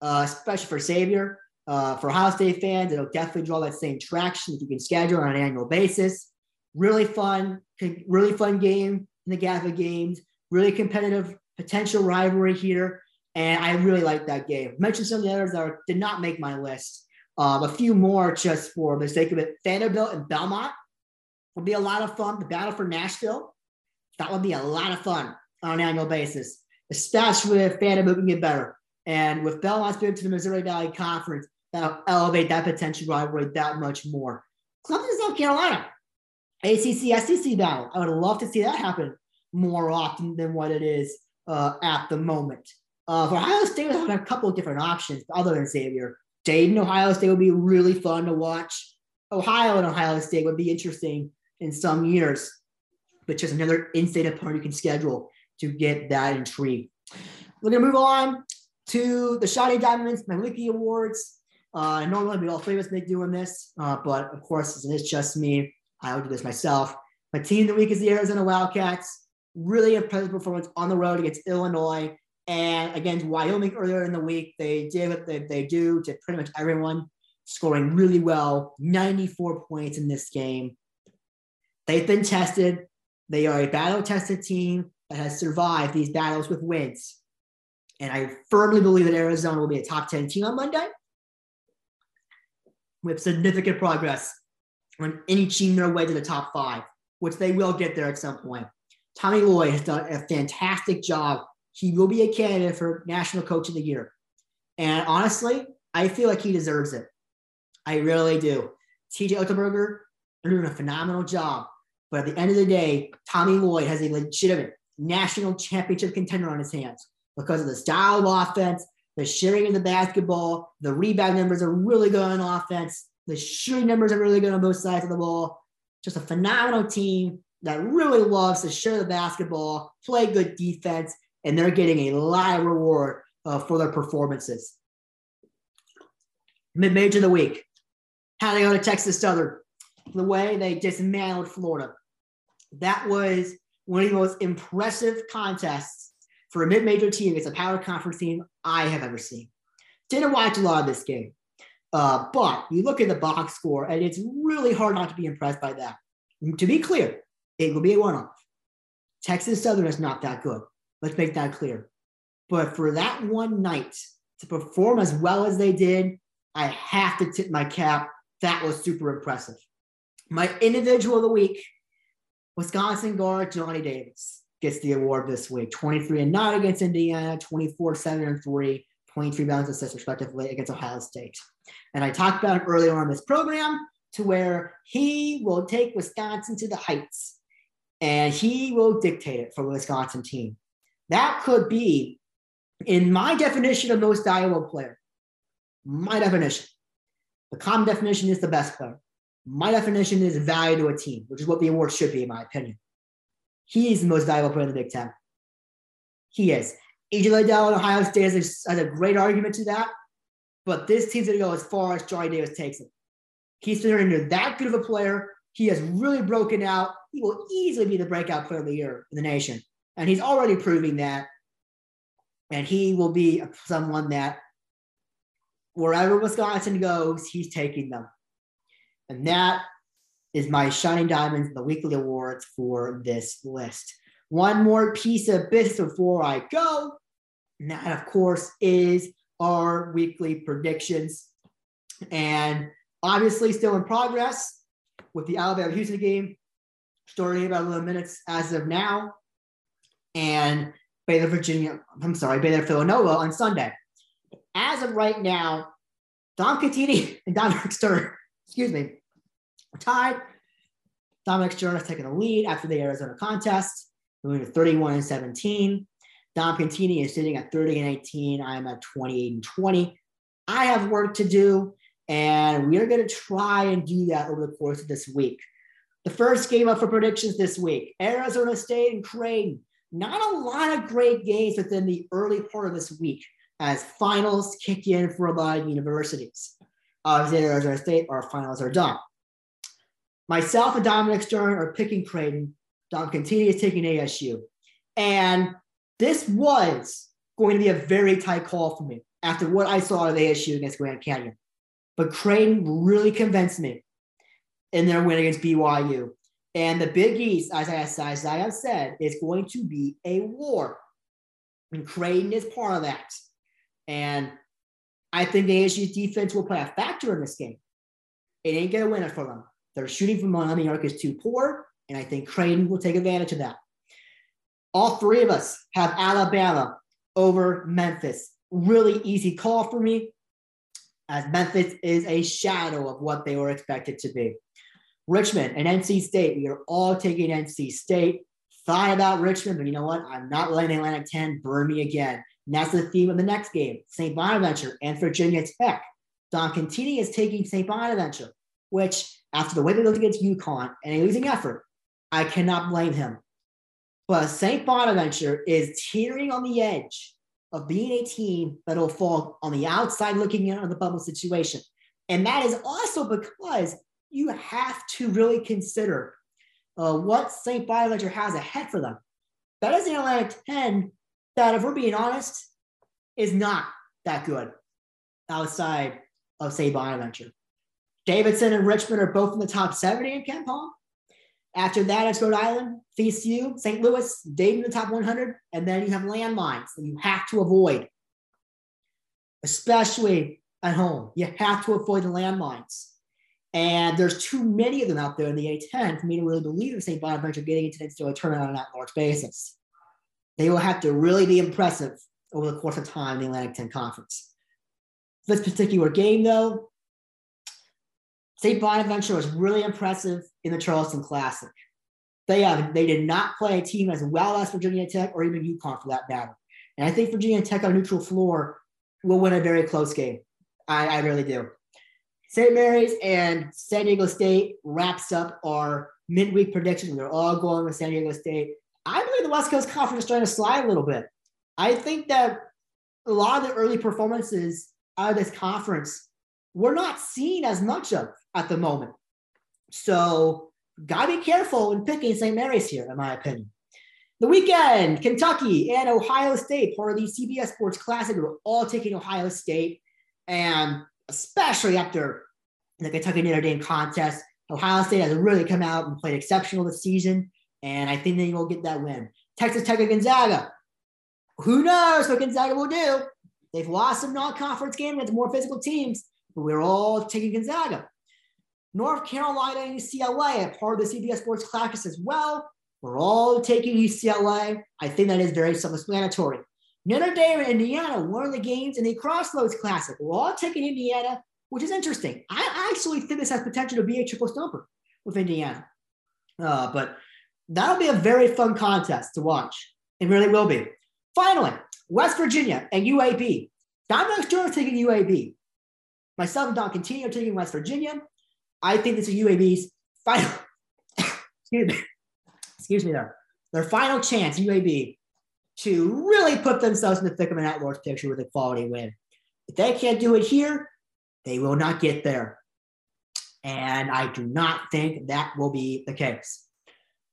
uh, especially for Xavier. Uh, for Ohio State fans, it'll definitely draw that same traction that you can schedule on an annual basis. Really fun, really fun game in the Gavitt games. Really competitive potential rivalry here, and I really like that game. mentioned some of the others that are, did not make my list. Um, a few more just for the sake of it. Vanderbilt and Belmont will be a lot of fun. The battle for Nashville, that will be a lot of fun on an annual basis, especially if Vanderbilt can get better. And with Belmont's to the Missouri Valley Conference, that'll elevate that potential rivalry that much more. Clemson, South Carolina, ACC SEC battle. I would love to see that happen more often than what it is uh, at the moment. Uh, for Ohio State, we have a couple of different options other than Xavier. Dayton, Ohio State would be really fun to watch. Ohio and Ohio State would be interesting in some years, but just another in-state opponent you can schedule to get that intrigue. We're gonna move on to the Shining Diamonds, my Wiki Awards. Uh, normally we all three of us doing this, uh, but of course, since it's just me, I will do this myself. My team of the week is the Arizona Wildcats. Really impressive performance on the road against Illinois and against Wyoming earlier in the week. They did what they, they do to pretty much everyone, scoring really well, 94 points in this game. They've been tested. They are a battle tested team has survived these battles with wins. And I firmly believe that Arizona will be a top 10 team on Monday with significant progress on inching their way to the top five, which they will get there at some point. Tommy Lloyd has done a fantastic job. He will be a candidate for National Coach of the Year. And honestly, I feel like he deserves it. I really do. TJ Otzelberger, they're doing a phenomenal job. But at the end of the day, Tommy Lloyd has a legitimate national championship contender on his hands because of the style of offense, the sharing of the basketball, the rebound numbers are really good on offense, the shooting numbers are really good on both sides of the ball. Just a phenomenal team that really loves to share the basketball, play good defense, and they're getting a lot of reward uh, for their performances. Mid major of the week. How they go to Texas Southern. The way they dismantled Florida. That was one of the most impressive contests for a mid-major team against a power conference team I have ever seen. Didn't watch a lot of this game, uh, but you look at the box score, and it's really hard not to be impressed by that. To be clear, it will be a one-off. Texas Southern is not that good. Let's make that clear. But for that one night to perform as well as they did, I have to tip my cap. That was super impressive. My individual of the week Wisconsin guard Johnny Davis gets the award this week 23 and 9 against Indiana, 24 7 and 3, 23 bounds assists respectively against Ohio State. And I talked about it earlier on in this program to where he will take Wisconsin to the heights and he will dictate it for the Wisconsin team. That could be, in my definition of most valuable player, my definition. The common definition is the best player. My definition is value to a team, which is what the award should be, in my opinion. He is the most valuable player in the Big Ten. He is. EJ Liddell in Ohio State has a, has a great argument to that, but this team's going to go as far as Johnny Davis takes it. He's turned into that good of a player. He has really broken out. He will easily be the breakout player of the year in the nation And he's already proving that. And he will be someone that wherever Wisconsin goes, he's taking them. And that is my Shining Diamonds, the weekly awards for this list. One more piece of business before I go. And that, of course, is our weekly predictions. And obviously, still in progress with the Alabama Houston game, starting about 11 minutes as of now. And Baylor, Virginia, I'm sorry, Baylor, Villanova on Sunday. As of right now, Don Contini and Dominic Stern, excuse me, tied. Dominic Stern taking the lead after the Arizona contest, moving to 31 and 17. Dom Contini is sitting at 30 and 18. I'm at 28 and 20. I have work to do, and we are going to try and do that over the course of this week. The first game up for predictions this week Arizona State and Creighton. Not a lot of great games within the early part of this week as finals kick in for a lot of universities. Uh, Obviously, Arizona State, our finals are done. Myself and Dominic Stern are picking Creighton. Dom Contini is taking ASU. And this was going to be a very tight call for me after what I saw of ASU against Grand Canyon. But Creighton really convinced me in their win against BYU. And the Big East, as I, as I have said, is going to be a war. And Creighton is part of that. And I think the ASU defense will play a factor in this game. It ain't going to win it for them. Their shooting from Miami arc is too poor, and I think Creighton will take advantage of that. All three of us have Alabama over Memphis. Really easy call for me, as Memphis is a shadow of what they were expected to be. Richmond and NC State, we are all taking NC State. Thought about Richmond, but you know what? I'm not letting Atlantic 10 burn me again. And that's the theme of the next game St. Bonaventure and Virginia Tech. Don Contini is taking St. Bonaventure, which, after the way they looked against UConn and a losing effort, I cannot blame him. But St. Bonaventure is teetering on the edge of being a team that will fall on the outside looking in on the bubble situation. And that is also because you have to really consider uh, what St. Bonaventure has ahead for them. That is an Atlantic 10 that, if we're being honest, is not that good outside of St. Bonaventure. Davidson and Richmond are both in the top 70 in KenPom. After that, it's Rhode Island, VCU, St. Louis, Dayton in the top 100, and then you have landmines that you have to avoid, especially at home. You have to avoid the landmines. And there's too many of them out there in the A10 for me to really believe in St. Bonaventure getting into the tournament on that large basis. They will have to really be impressive over the course of time in the Atlantic 10 Conference. This particular game, though, St. Bonaventure was really impressive in the Charleston Classic. They, uh, they did not play a team as well as Virginia Tech or even UConn for that matter. And I think Virginia Tech on neutral floor will win a very close game. I, I really do. St. Mary's and San Diego State wraps up our midweek predictions. They're all going with San Diego State. I believe the West Coast Conference is trying to slide a little bit. I think that a lot of the early performances out of this conference we're not seeing as much of at the moment. So, gotta be careful in picking St. Mary's here, in my opinion. The weekend, Kentucky and Ohio State, part of the CBS Sports Classic, we're all taking Ohio State. And especially after the Kentucky Notre Dame contest. Ohio State has really come out and played exceptional this season, and I think they will get that win. Texas Tech and Gonzaga. Who knows what Gonzaga will do? They've lost some non-conference games against more physical teams, but we're all taking Gonzaga. North Carolina and UCLA, a part of the CBS Sports Classic as well. We're all taking UCLA. I think that is very self-explanatory. Notre Dame and Indiana won the games in the Crossroads Classic. We're all taking Indiana, which is interesting. I actually think this has potential to be a triple stumper with Indiana. Uh, but that'll be a very fun contest to watch. It really will be. Finally, West Virginia and UAB. Dominic Jones taking UAB. Myself and Don Contini taking West Virginia. I think this is UAB's final. excuse me. Excuse me there. Their final chance, UAB, to really put themselves in the thick of an at-large picture with a quality win. If they can't do it here, they will not get there. And I do not think that will be the case.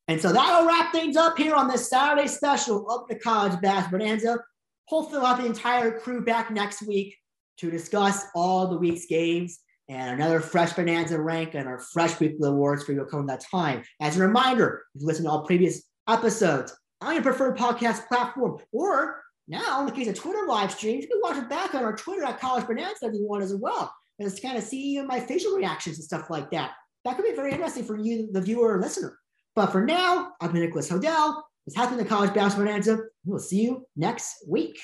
And so that'll wrap things up here on this Saturday special of the College Bass Bonanza. Hopefully, we'll have the entire crew back next week to discuss all the week's games and another fresh Bonanza rank and our fresh weekly awards for you come that time. As a reminder, if you listen to all previous episodes on your preferred podcast platform, or now in the case of Twitter live streams, you can watch it back on our Twitter at College Bonanza if you want as well. And it's kind of see my facial reactions and stuff like that. That could be very interesting for you, the viewer or listener. But for now, I've been Nicholas Hodel. It's happening the College Basketball Bonanza. We'll see you next week.